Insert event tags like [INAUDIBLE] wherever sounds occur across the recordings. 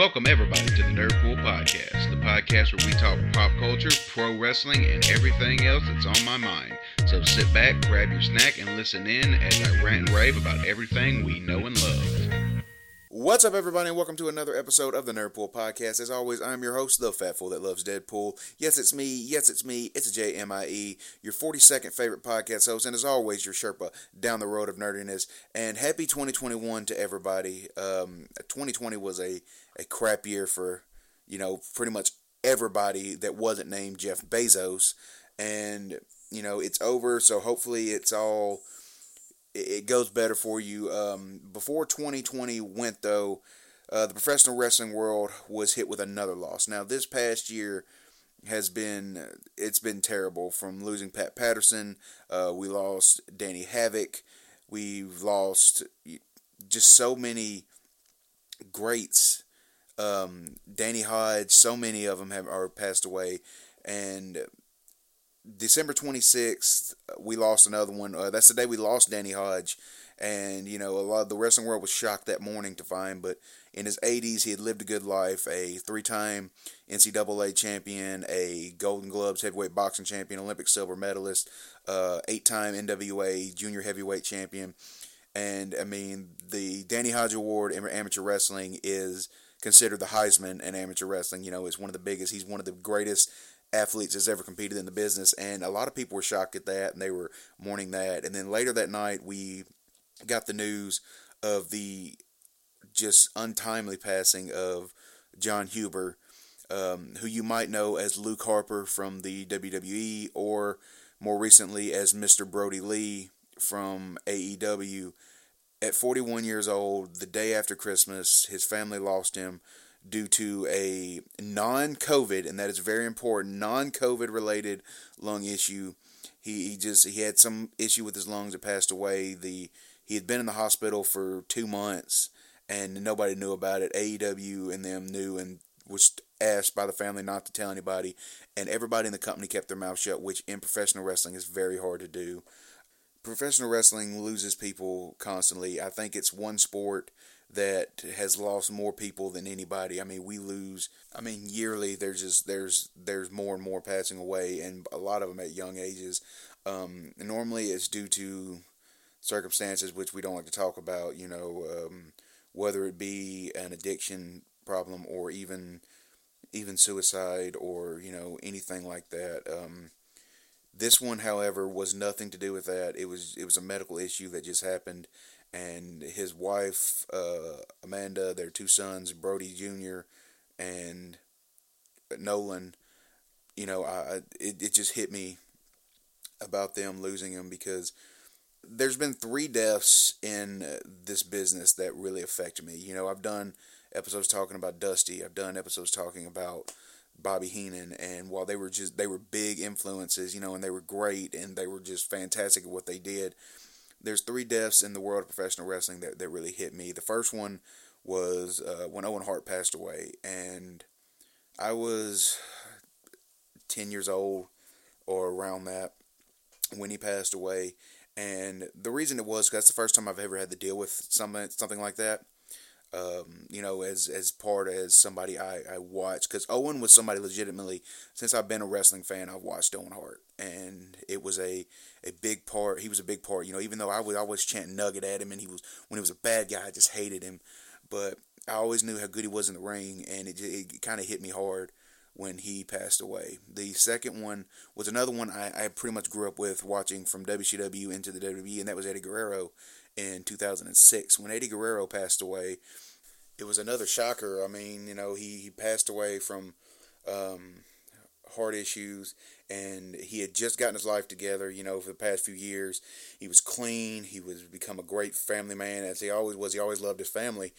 Welcome, everybody, to the Nerdpool Podcast, the podcast where we talk pop culture, pro wrestling, and everything else that's on my mind. So sit back, grab your snack, and listen in as I rant and rave about everything we know and love. What's up, everybody, and welcome to another episode of the Nerdpool Podcast. As always, I'm your host, the Fat Fool that loves Deadpool. Yes, it's me. Yes, it's me. It's JMIE, your 42nd favorite podcast host, and as always, your Sherpa down the road of nerdiness. And happy 2021 to everybody. Um, 2020 was a a crap year for you know pretty much everybody that wasn't named Jeff Bezos, and you know it's over. So hopefully, it's all it goes better for you. Um, before 2020 went, though, uh, the professional wrestling world was hit with another loss. Now, this past year has been it's been terrible. From losing Pat Patterson, uh, we lost Danny Havoc, we've lost just so many greats. Um, Danny Hodge, so many of them have are passed away, and December 26th, we lost another one. Uh, that's the day we lost Danny Hodge. And, you know, a lot of the wrestling world was shocked that morning to find, but in his 80s, he had lived a good life, a three time NCAA champion, a Golden Gloves heavyweight boxing champion, Olympic silver medalist, uh, eight time NWA junior heavyweight champion. And, I mean, the Danny Hodge Award in amateur wrestling is considered the Heisman in amateur wrestling. You know, it's one of the biggest, he's one of the greatest athletes that's ever competed in the business. And a lot of people were shocked at that and they were mourning that. And then later that night, we got the news of the just untimely passing of Jon Huber, um, who you might know as Luke Harper from the WWE or more recently as Mr. Brodie Lee from AEW. At 41 years old, the day after Christmas, his family lost him due to a non COVID, and that is very important, non COVID related lung issue. He, he just he had some issue with his lungs that passed away. The he had been in the hospital for two months and nobody knew about it. AEW and them knew and was asked by the family not to tell anybody, and everybody in the company kept their mouth shut, which in professional wrestling is very hard to do. Professional wrestling loses people constantly. I think it's one sport that has lost more people than anybody. I mean, we lose. I mean, yearly there's just there's there's more and more passing away, and a lot of them at young ages. Um, normally, it's due to circumstances which we don't like to talk about. You know, um, whether it be an addiction problem or even even suicide or you know anything like that. Um, this one, however, was nothing to do with that. It was it was a medical issue that just happened, and his wife uh, Amanda, their two sons, Brody Jr. and Nolan. You know, I it, it just hit me about them losing him because there's been three deaths in this business that really affected me. You know, I've done episodes talking about Dusty. I've done episodes talking about Bobby Heenan, and while they were just they were big influences, you know, and they were great and they were just fantastic at what they did there's three deaths in the world of professional wrestling that, that really hit me. The first one was uh, when Owen Hart passed away, and I was 10 years old or around that when he passed away. And the reason it was cause that's the first time I've ever had to deal with something something like that. Um, you know, as as part as somebody I I watched because Owen was somebody legitimately since I've been a wrestling fan I've watched Owen Hart and it was a a big part. He was a big part. You know, even though I would always chant Nugget at him, and he was when he was a bad guy, I just hated him. But I always knew how good he was in the ring, and it it kind of hit me hard when he passed away. The second one was another one I, I pretty much grew up with watching from WCW into the WWE, and that was Eddie Guerrero in 2006. When Eddie Guerrero passed away, it was another shocker. I mean, you know, he, he passed away from um, heart issues, and he had just gotten his life together. You know, for the past few years, he was clean. He was become a great family man, as he always was. He always loved his family,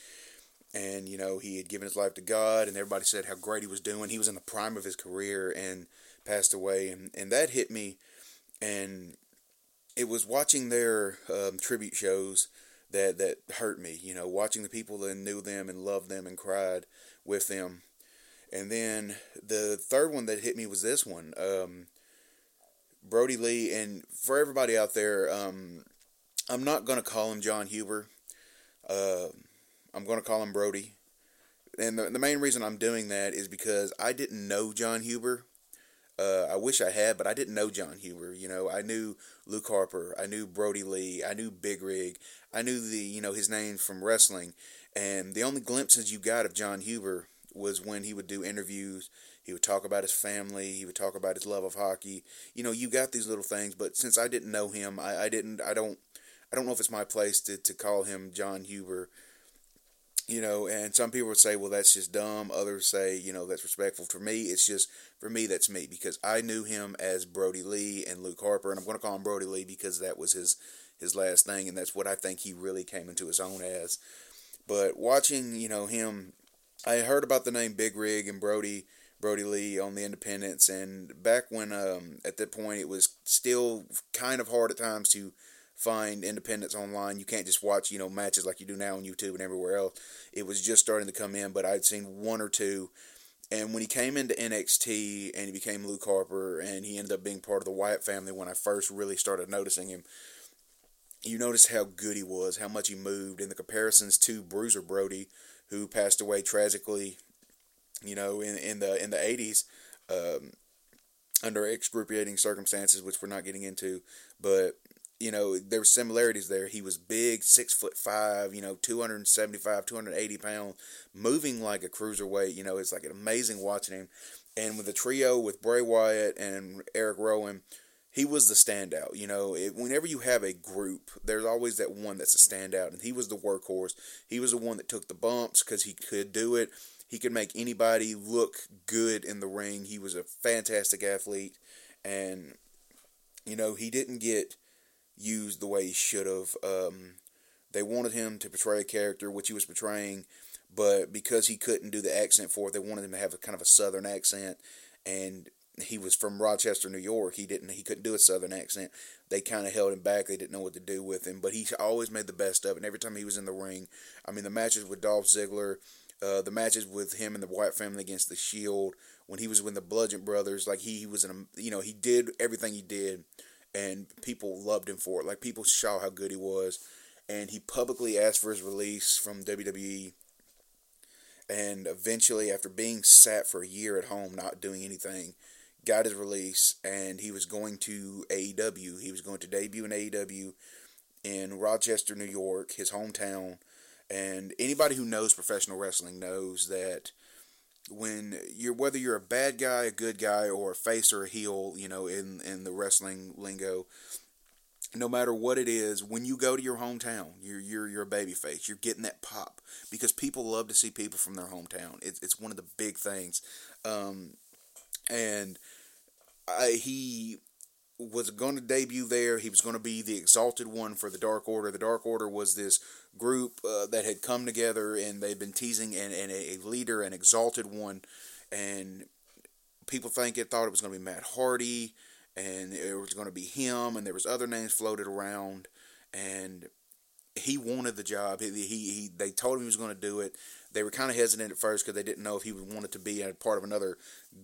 and you know, he had given his life to God, and everybody said how great he was doing. He was in the prime of his career and passed away, and and that hit me, and it was watching their um, tribute shows that that hurt me. You know, watching the people that knew them and loved them and cried with them and then the third one that hit me was this one. Um, Brodie Lee, and for everybody out there, um, I'm not going to call him Jon Huber. Uh, I'm going to call him Brody. and the, the main reason I'm doing that is because I didn't know Jon Huber. Uh, I wish I had, but I didn't know Jon Huber. You know, I knew Luke Harper, I knew Brodie Lee, I knew Big Rig, I knew the you know his name from wrestling, and the only glimpses you got of Jon Huber was when he would do interviews. He would talk about his family. He would talk about his love of hockey. You know, you got these little things, but since I didn't know him, I, I didn't. I don't. I don't know if it's my place to, to call him Jon Huber you know, and some people would say, well, that's just dumb. Others say, you know, that's respectful. For me, it's just, for me, that's me because I knew him as brodie Lee and Luke Harper, and I'm going to call him brodie Lee because that was his, his last thing, and that's what I think he really came into his own as. But watching, you know, him, I heard about the name Big Rig and brody brodie Lee on the Independence, and back when, um, at that point, it was still kind of hard at times to find independents online. You can't just watch, you know, matches like you do now on YouTube and everywhere else. It was just starting to come in, but I'd seen one or two. And when he came into NXT and he became Luke Harper and he ended up being part of the Wyatt family when I first really started noticing him, you notice how good he was, how much he moved, and the comparisons to Bruiser Brody, who passed away tragically, you know, in, in the in the eighties, um, under excruciating circumstances, which we're not getting into. But you know, there were similarities there. He was big, six foot five, you know, 275, 280 pounds, moving like a cruiserweight. You know, it's like amazing watching him. And with the trio with Bray Wyatt and Eric Rowan, he was the standout. You know, it, whenever you have a group, there's always that one that's a standout. And he was the workhorse. He was the one that took the bumps because he could do it. He could make anybody look good in the ring. He was a fantastic athlete. And, you know, he didn't get used the way he should have. Um, they wanted him to portray a character which he was portraying, but because he couldn't do the accent for it, they wanted him to have a kind of a southern accent, and he was from Rochester, New York. He didn't he couldn't do a southern accent. They kind of held him back. They didn't know what to do with him, but he always made the best of it. And every time he was in the ring, I mean, the matches with Dolph Ziggler, uh, the matches with him and the Wyatt family against the Shield, when he was with the Bludgeon Brothers, like he, he was in a, you know, he did everything he did and people loved him for it. Like people saw how good he was, and he publicly asked for his release from WWE. And eventually, after being sat for a year at home, not doing anything, got his release, and he was going to AEW. He was going to debut in AEW in Rochester, New York, his hometown. And anybody who knows professional wrestling knows that when you're whether you're a bad guy, a good guy, or a face or a heel, you know, in in the wrestling lingo, no matter what it is, when you go to your hometown, you're you're you're a baby face. You're getting that pop because people love to see people from their hometown. It's it's one of the big things, um, and I, he was going to debut there. He was going to be the exalted one for the Dark Order. The Dark Order was this group uh, that had come together and they'd been teasing and, and a leader, an exalted one, and people think it thought it was going to be Matt Hardy and it was going to be him, and there was other names floated around, and he wanted the job. He, he, he they told him he was going to do it. They were kind of hesitant at first because they didn't know if he wanted to be a part of another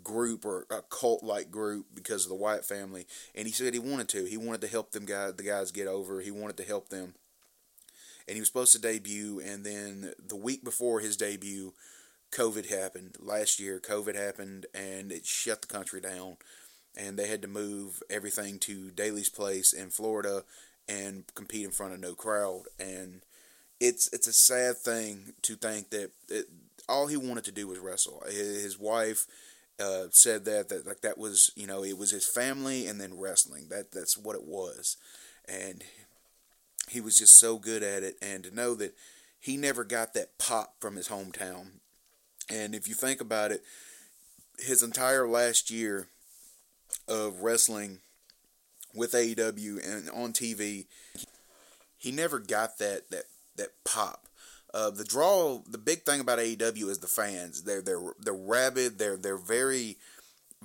group or a cult like group because of the Wyatt family. And he said he wanted to. He wanted to help them guys, the guys get over. He wanted to help them and he was supposed to debut. And then the week before his debut, COVID happened. Last year, COVID happened, and it shut the country down. And they had to move everything to Daily's Place in Florida and compete in front of no crowd. And it's it's a sad thing to think that it, all he wanted to do was wrestle. His wife uh, said that that like that was you know it was his family and then wrestling. That that's what it was. And he was just so good at it, and to know that he never got that pop from his hometown. And if you think about it, his entire last year of wrestling with AEW and on TV, he never got that that that pop. Uh, the draw, the big thing about AEW is the fans. They're they're they're rabid. They're they're very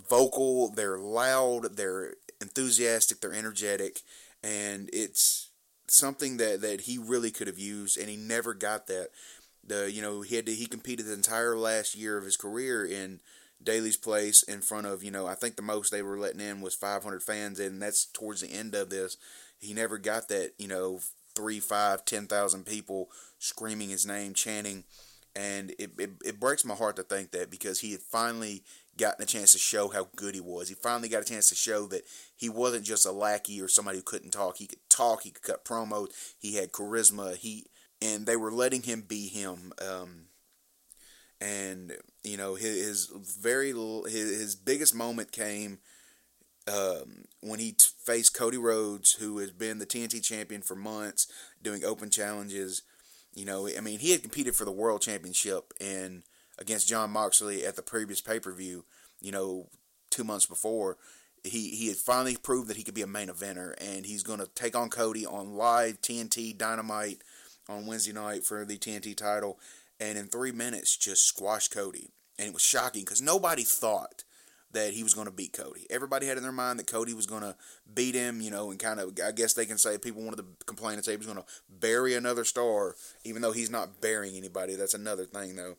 vocal. They're loud. They're enthusiastic. They're energetic, and it's something that, that he really could have used, and he never got that. The you know he had to, he competed the entire last year of his career in Daily's Place in front of you know I think the most they were letting in was 500 fans, and that's towards the end of this. He never got that you know three, five, ten thousand people screaming his name, chanting, and it, it it breaks my heart to think that because he had finally gotten a chance to show how good he was. He finally got a chance to show that he wasn't just a lackey or somebody who couldn't talk. He could talk. He could cut promos. He had charisma. He and they were letting him be him. Um, and you know his, his very his, his biggest moment came um, when he t- faced Cody Rhodes, who has been the TNT champion for months, doing open challenges. You know, I mean, he had competed for the world championship and against Jon Moxley at the previous pay per view. You know, two months before, he he had finally proved that he could be a main eventer, and he's going to take on Cody on live TNT Dynamite on Wednesday night for the TNT title, and in three minutes just squash Cody, and it was shocking because nobody thought that he was going to beat Cody. Everybody had in their mind that Cody was going to beat him, you know, and kind of, I guess they can say, people wanted to complain and say he was going to bury another star, even though he's not burying anybody. That's another thing, though.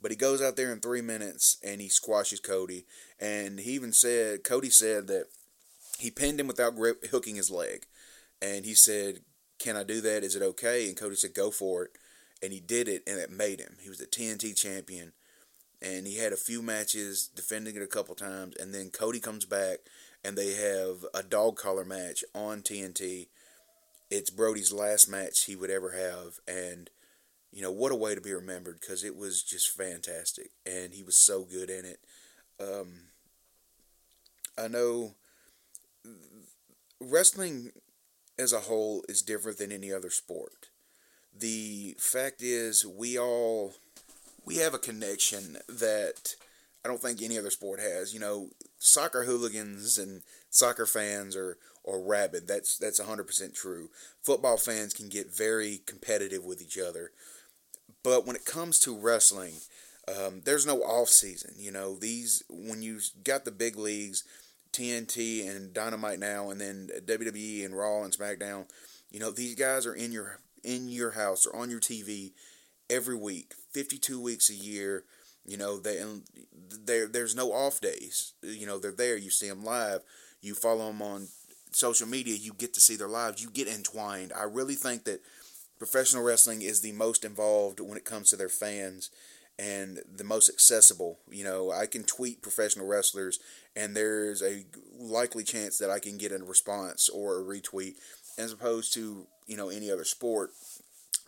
But he goes out there in three minutes and he squashes Cody. And he even said, Cody said that he pinned him without grip, hooking his leg. And he said, Can I do that? Is it okay? And Cody said, Go for it. And he did it, and it made him. He was the TNT champion. And he had a few matches, defending it a couple times. And then Cody comes back, and they have a dog collar match on TNT. It's Brody's last match he would ever have. And you know, what a way to be remembered because it was just fantastic and he was so good in it. Um, I know wrestling as a whole is different than any other sport. The fact is, we all we have a connection that I don't think any other sport has. You know, soccer hooligans and soccer fans are or rabid. That's that's hundred percent true. Football fans can get very competitive with each other. But when it comes to wrestling, um, there's no off season. You know, these when you got the big leagues, TNT and Dynamite now, and then WWE and Raw and SmackDown. You know, these guys are in your in your house or on your TV every week, 52 weeks a year. You know, they and there there's no off days. You know, they're there. You see them live. You follow them on social media. You get to see their lives. You get entwined. I really think that professional wrestling is the most involved when it comes to their fans and the most accessible. You know, I can tweet professional wrestlers, and there's a likely chance that I can get a response or a retweet, as opposed to you know any other sport.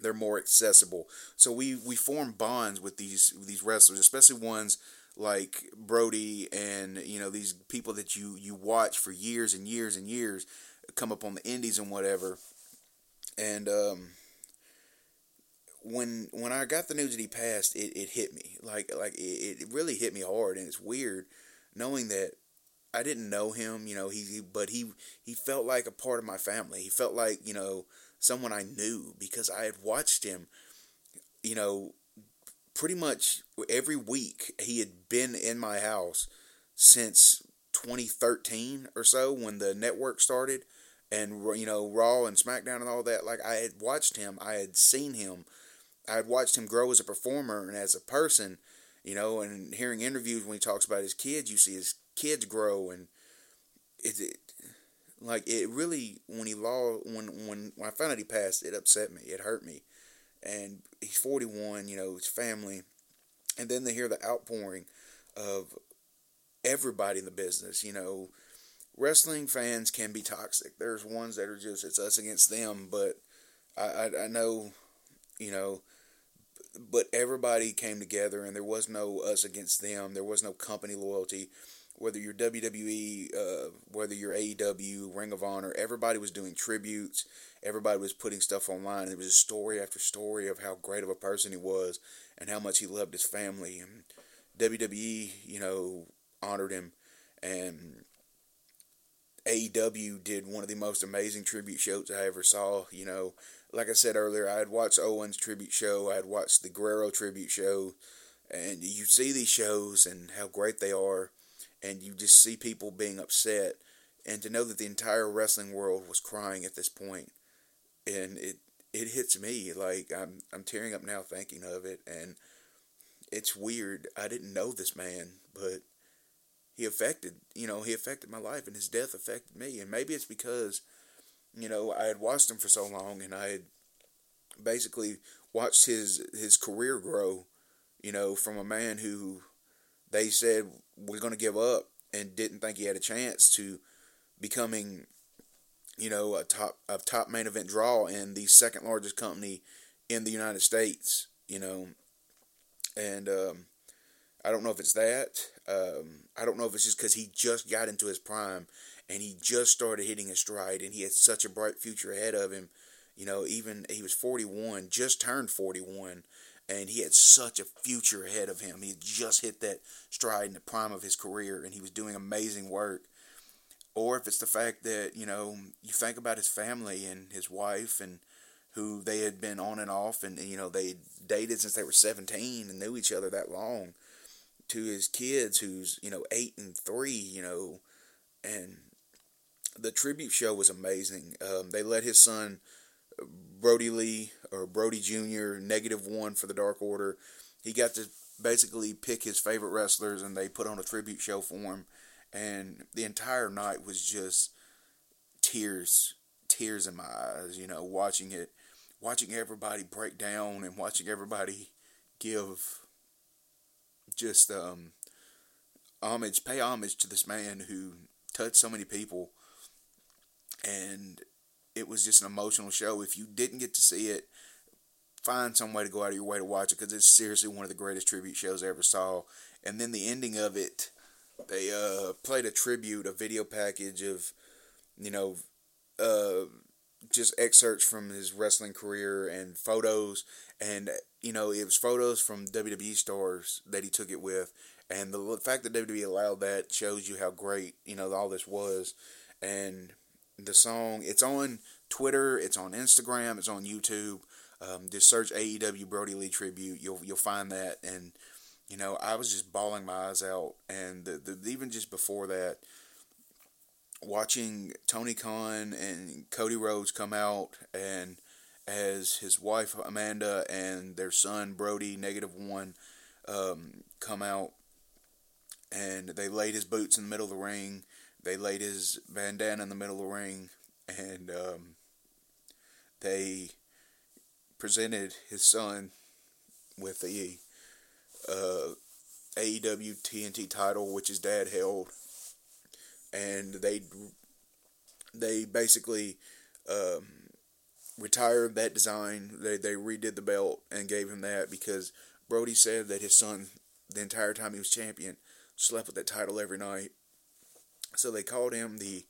They're more accessible, so we we form bonds with these these wrestlers, especially ones like Brody and you know these people that you you watch for years and years and years come up on the indies and whatever, and um, when when I got the news that he passed, it, it hit me. Like like it, it really hit me hard, and it's weird knowing that I didn't know him, you know, he but he he felt like a part of my family. He felt like you know someone I knew because I had watched him, you know, pretty much every week. He had been in my house since 2013 or so when the network started and you know Raw and SmackDown and all that. Like I had watched him, I had seen him I had watched him grow as a performer and as a person, you know, and hearing interviews when he talks about his kids, you see his kids grow and it, it like it really when he lost when when when I found out he passed, it upset me. It hurt me. And he's 41, you know, his family. And then they hear the outpouring of everybody in the business, you know, wrestling fans can be toxic. There's ones that are just it's us against them, but I I, I know, you know, but everybody came together and there was no us against them. There was no company loyalty. Whether you're WWE, uh, whether you're AEW, Ring of Honor, everybody was doing tributes. Everybody was putting stuff online. It was story after story of how great of a person he was and how much he loved his family. And WWE, you know, honored him. And AEW did one of the most amazing tribute shows I ever saw. You know, like I said earlier, I had watched Owen's tribute show, I had watched the Guerrero tribute show, and you see these shows and how great they are, and you just see people being upset, and to know that the entire wrestling world was crying at this point, and it it hits me like I'm I'm tearing up now thinking of it, and it's weird. I didn't know this man, but he affected you know he affected my life, and his death affected me, and maybe it's because you know, I had watched him for so long, and I had basically watched his his career grow You know, from a man who they said we're going to give up and didn't think he had a chance to becoming, you know, a top a top main event draw in the second largest company in the United States. You know, and um, I don't know if it's that. Um, I don't know if it's just because he just got into his prime and he just started hitting his stride and he had such a bright future ahead of him. You know, even he was 41, just turned 41, and he had such a future ahead of him. He had just hit that stride in the prime of his career and he was doing amazing work. Or if it's the fact that, you know, you think about his family and his wife and who they had been on and off and, you know, they dated since they were 17 and knew each other that long to his kids who's, you know, 8 and 3, you know, and the tribute show was amazing. Um, they let his son Brodie Lee or Brody Jr. negative one for the Dark Order. He got to basically pick his favorite wrestlers, and they put on a tribute show for him. And the entire night was just tears, tears in my eyes. You know, watching it, watching everybody break down, and watching everybody give just um, homage, pay homage to this man who touched so many people and it was just an emotional show. If you didn't get to see it, find some way to go out of your way to watch it because it's seriously one of the greatest tribute shows I ever saw. And then the ending of it, they uh, played a tribute, a video package of, you know, uh, just excerpts from his wrestling career and photos. And, you know, it was photos from WWE stars that he took it with. And the fact that WWE allowed that shows you how great, you know, all this was. And the song. It's on Twitter, it's on Instagram, it's on YouTube. Um, just search AEW Brodie Lee tribute. You'll you'll find that, and you know I was just bawling my eyes out, and the, the, even just before that, watching Tony Khan and Cody Rhodes come out and as his wife Amanda and their son Brody negative one um, come out, and they laid his boots in the middle of the ring they laid his bandana in the middle of the ring and um, they presented his son with the uh, AEW TNT title, which his dad held, and they they basically um, retired that design. They they redid the belt and gave him that because Brody said that his son, the entire time he was champion, slept with that title every night so they called him the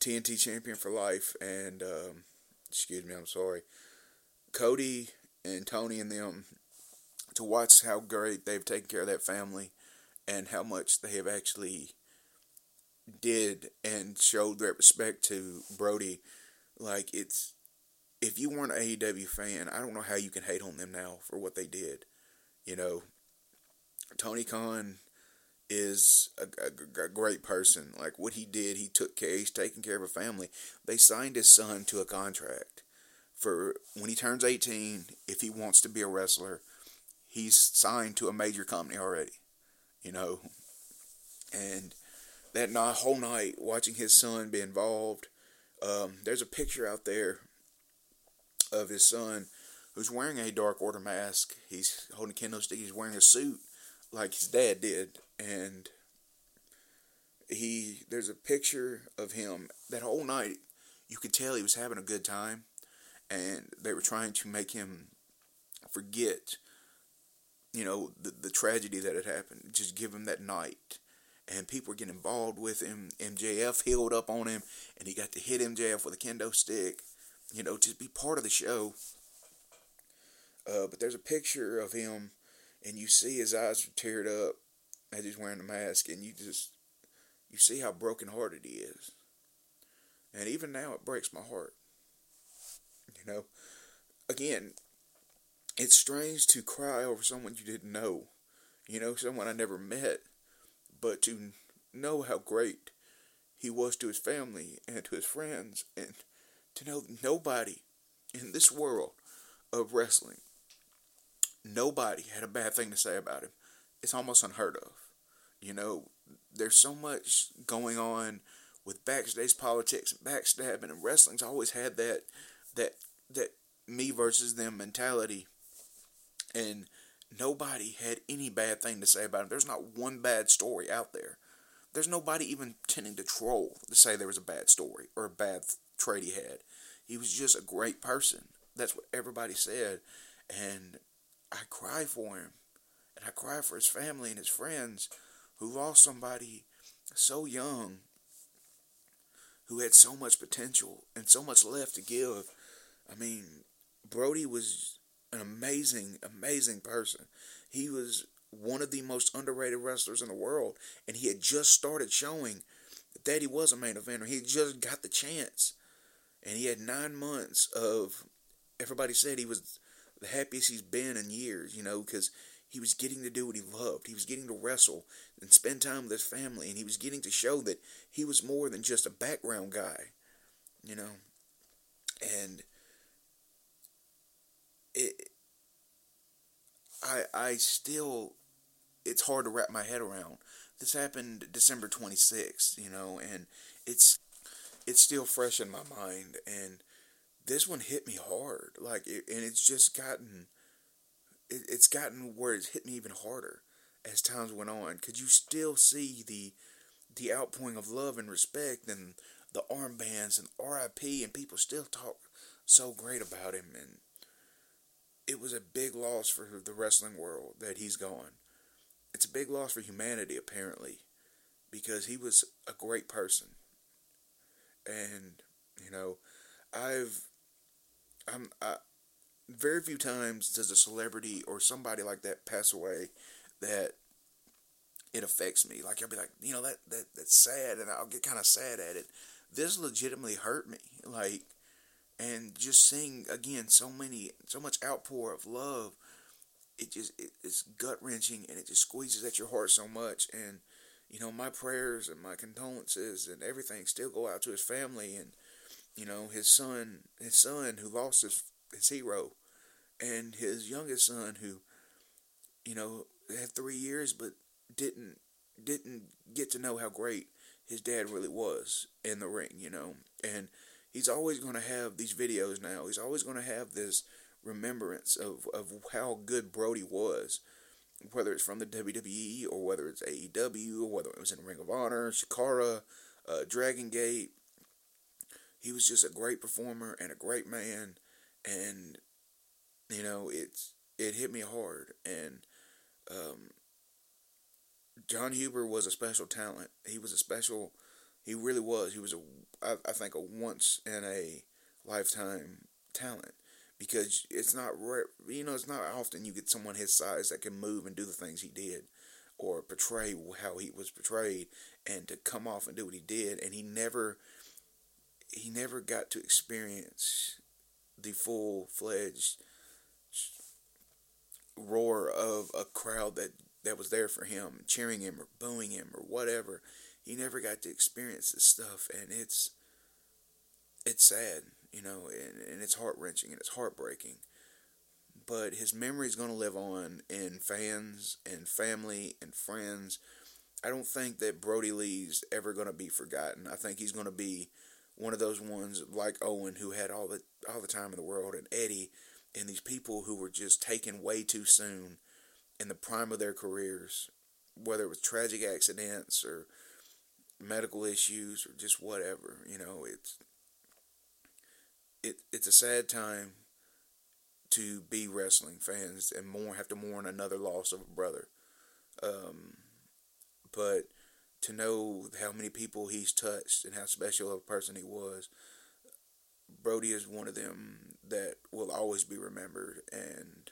TNT champion for life. And, um, excuse me, I'm sorry. Cody and Tony and them to watch how great they've taken care of that family and how much they have actually did and showed their respect to Brody. Like it's if you weren't an AEW fan, I don't know how you can hate on them now for what they did. You know, Tony Khan is a, a, a, great person. Like what he did, he took care. He's taking care of a family. They signed his son to a contract for when he turns eighteen. If he wants to be a wrestler, he's signed to a major company already. You know, and that night, whole night watching his son be involved. Um, there's a picture out there of his son who's wearing a Dark Order mask. He's holding a kendo stick. He's wearing a suit like his dad did, and he there's a picture of him that whole night. You could tell he was having a good time, and they were trying to make him forget, you know, the the tragedy that had happened. Just give him that night. And people were getting involved with him. MJF heeled up on him, and he got to hit MJF with a kendo stick. You know, just be part of the show. Uh, but there's a picture of him and you see his eyes are teared up as he's wearing the mask, and you just you see how brokenhearted he is. And even now, it breaks my heart. You know, again, it's strange to cry over someone you didn't know. You know, someone I never met, but to know how great he was to his family and to his friends, and to know nobody in this world of wrestling nobody had a bad thing to say about him. It's almost unheard of. You know, there's so much going on with backstage politics and backstabbing and wrestling's always had that that that me versus them mentality. And nobody had any bad thing to say about him. There's not one bad story out there. There's nobody even tending to troll to say there was a bad story or a bad trade he had. He was just a great person. That's what everybody said. And I cry for him. And I cry for his family and his friends who lost somebody so young who had so much potential and so much left to give. I mean, Brody was an amazing, amazing person. He was one of the most underrated wrestlers in the world, and he had just started showing that he was a main eventer. He just got the chance, and he had nine months of. Everybody said he was the happiest he's been in years, you know, because he was getting to do what he loved. He was getting to wrestle and spend time with his family, and he was getting to show that he was more than just a background guy, you know. And it, I, I still, it's hard to wrap my head around. This happened December 26th, you know, and it's, it's still fresh in my mind. And this one hit me hard, like, it, and it's just gotten, it, it's gotten where it's hit me even harder as times went on. Could you still see the, the outpouring of love and respect and the armbands and RIP and people still talk so great about him and it was a big loss for the wrestling world that he's gone. It's a big loss for humanity, apparently, because he was a great person. And, you know, I've, I'm, I, very few times does a celebrity or somebody like that pass away that it affects me. Like I'll be like, you know, that, that that's sad, and I'll get kind of sad at it. This legitimately hurt me. Like and just seeing again so many so much outpour of love it just it, it's gut wrenching and it just squeezes at your heart so much and you know my prayers and my condolences and everything still go out to his family and you know his son his son who lost his his hero and his youngest son who you know had 3 years but didn't didn't get to know how great his dad really was in the ring you know and he's always going to have these videos now. He's always going to have this remembrance of, of how good Brody was, whether it's from the WWE or whether it's AEW or whether it was in Ring of Honor, Chikara, uh, Dragon Gate. He was just a great performer and a great man, and you know it's it hit me hard. And um, Jon Huber was a special talent. He was a special he really was. He was a, I, I think, a once in a lifetime talent because it's not rare, you know, it's not often you get someone his size that can move and do the things he did or portray how he was portrayed and to come off and do what he did and he never he never got to experience the full-fledged roar of a crowd that that was there for him cheering him or booing him or whatever he never got to experience this stuff, and it's it's sad, you know, and, and it's heart wrenching and it's heartbreaking. But his memory is going to live on in fans and family and friends. I don't think that Brodie Lee's ever going to be forgotten. I think he's going to be one of those ones like Owen who had all the all the time in the world and Eddie and these people who were just taken way too soon in the prime of their careers, whether it was tragic accidents or medical issues or just whatever. You know, it's it it's a sad time to be wrestling fans and more have to mourn another loss of a brother. Um, but to know how many people he's touched and how special of a person he was, Brody is one of them that will always be remembered. And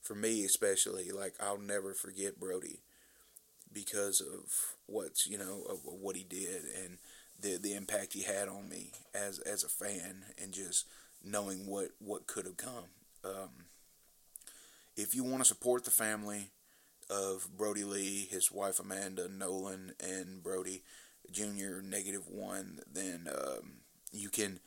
for me, especially, like I'll never forget Brody because of what's you know of, what he did and the the impact he had on me as as a fan and just knowing what what could have come. Um, if you want to support the family of Brodie Lee, his wife Amanda Nolan, and Brody Junior Negative One, then um, you can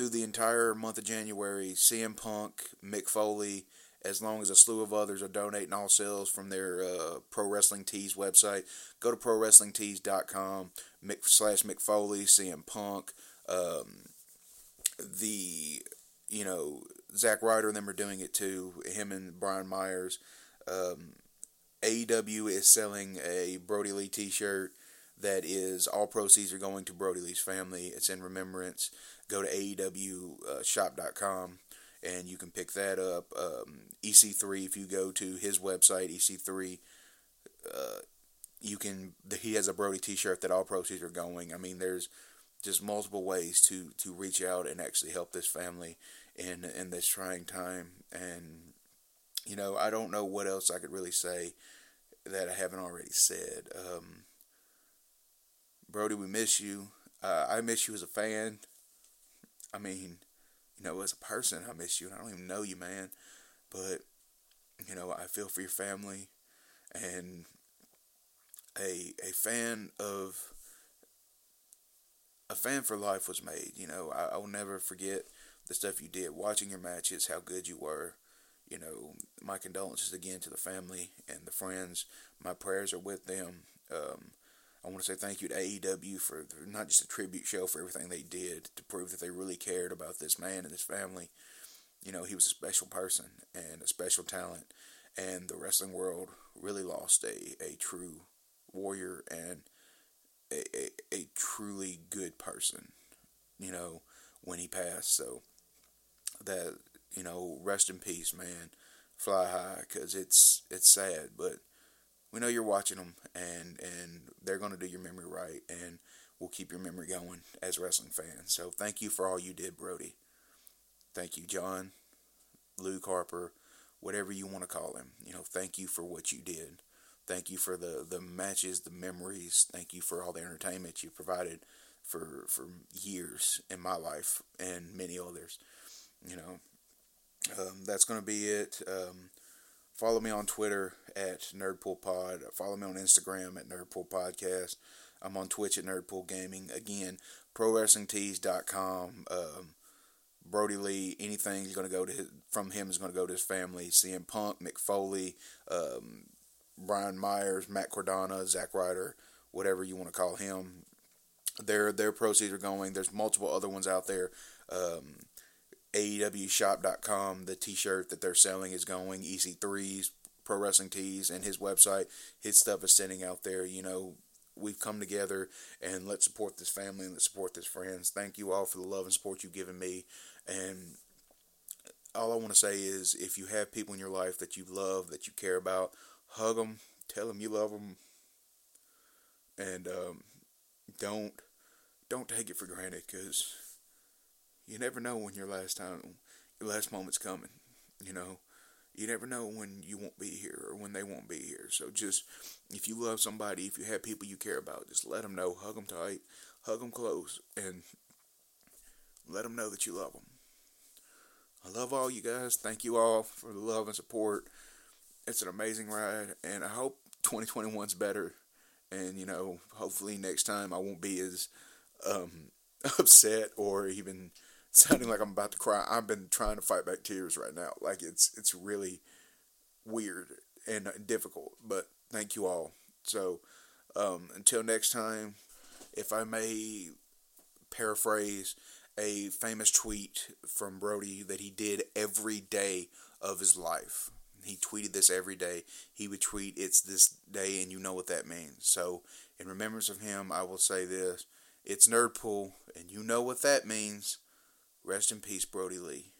through the entire month of January, CM Punk, Mick Foley, as long as a slew of others are donating all sales from their uh, Pro Wrestling Tees website. Go to ProWrestlingTees.com Mick, slash Mick Foley, CM Punk, um, the, you know, Zack Ryder and them are doing it too. Him and Brian Myers. Um, AEW is selling a Brodie Lee T-shirt that is all proceeds are going to Brodie Lee's family. It's in remembrance. Go to AEWshop.com and you can pick that up. Um, EC3, if you go to his website, EC3, uh, you can. He has a Brody T-shirt that all proceeds are going. I mean, there's just multiple ways to to reach out and actually help this family in in this trying time. And you know, I don't know what else I could really say that I haven't already said. Um, Brodie, we miss you. Uh, I miss you as a fan. I mean, you know, as a person, I miss you, and I don't even know you, man. But you know, I feel for your family, and a a fan of a fan for life was made. You know, I, I will never forget the stuff you did, watching your matches, how good you were. You know, my condolences again to the family and the friends. My prayers are with them. Um, I want to say thank you to AEW for not just a tribute show for everything they did to prove that they really cared about this man and his family. You know, he was a special person and a special talent, and the wrestling world really lost a, a true warrior and a, a, a truly good person, you know, when he passed. So, that, you know, rest in peace, man. Fly high, because it's, it's sad, but we know you're watching them, and and they're going to do your memory right, and we'll keep your memory going as wrestling fans. So thank you for all you did, Brody. Thank you, John, Luke Harper, whatever you want to call him. You know, thank you for what you did. Thank you for the the matches, the memories. Thank you for all the entertainment you provided for for years in my life and many others. You know, um, that's going to be it. Um, Follow me on Twitter at NerdpoolPod. Follow me on Instagram at NerdPoolPodcast. I'm on Twitch at Nerdpool Gaming. Again, ProWrestlingTees.com. Um, Brodie Lee, anything going to go to his, from him is going to go to his family. CM Punk, Mick Foley, um, Brian Myers, Matt Cardona, Zack Ryder, whatever you want to call him. Their their proceeds are going. There's multiple other ones out there. Um, AEWshop.com, the t-shirt that they're selling is going. EC3's Pro Wrestling Tees and his website, his stuff is sitting out there. You know, we've come together and let's support this family and let's support this friends. Thank you all for the love and support you've given me. And all I want to say is if you have people in your life that you love, that you care about, hug them, tell them you love them, and um, don't don't take it for granted because you never know when your last time, your last moment's coming. You know, you never know when you won't be here or when they won't be here. So just, if you love somebody, if you have people you care about, just let them know, hug them tight, hug them close, and let them know that you love them. I love all you guys. Thank you all for the love and support. It's an amazing ride, and I hope 2021's better. And you know, hopefully next time I won't be as um, [LAUGHS] upset or even sounding like I'm about to cry. I've been trying to fight back tears right now. Like it's it's really weird and difficult. But thank you all. So um, until next time, if I may paraphrase a famous tweet from Brody that he did every day of his life. He tweeted this every day. He would tweet, It's this day, and you know what that means. So, in remembrance of him, I will say this It's Nerdpool, and you know what that means. Rest in peace, Brodie Lee.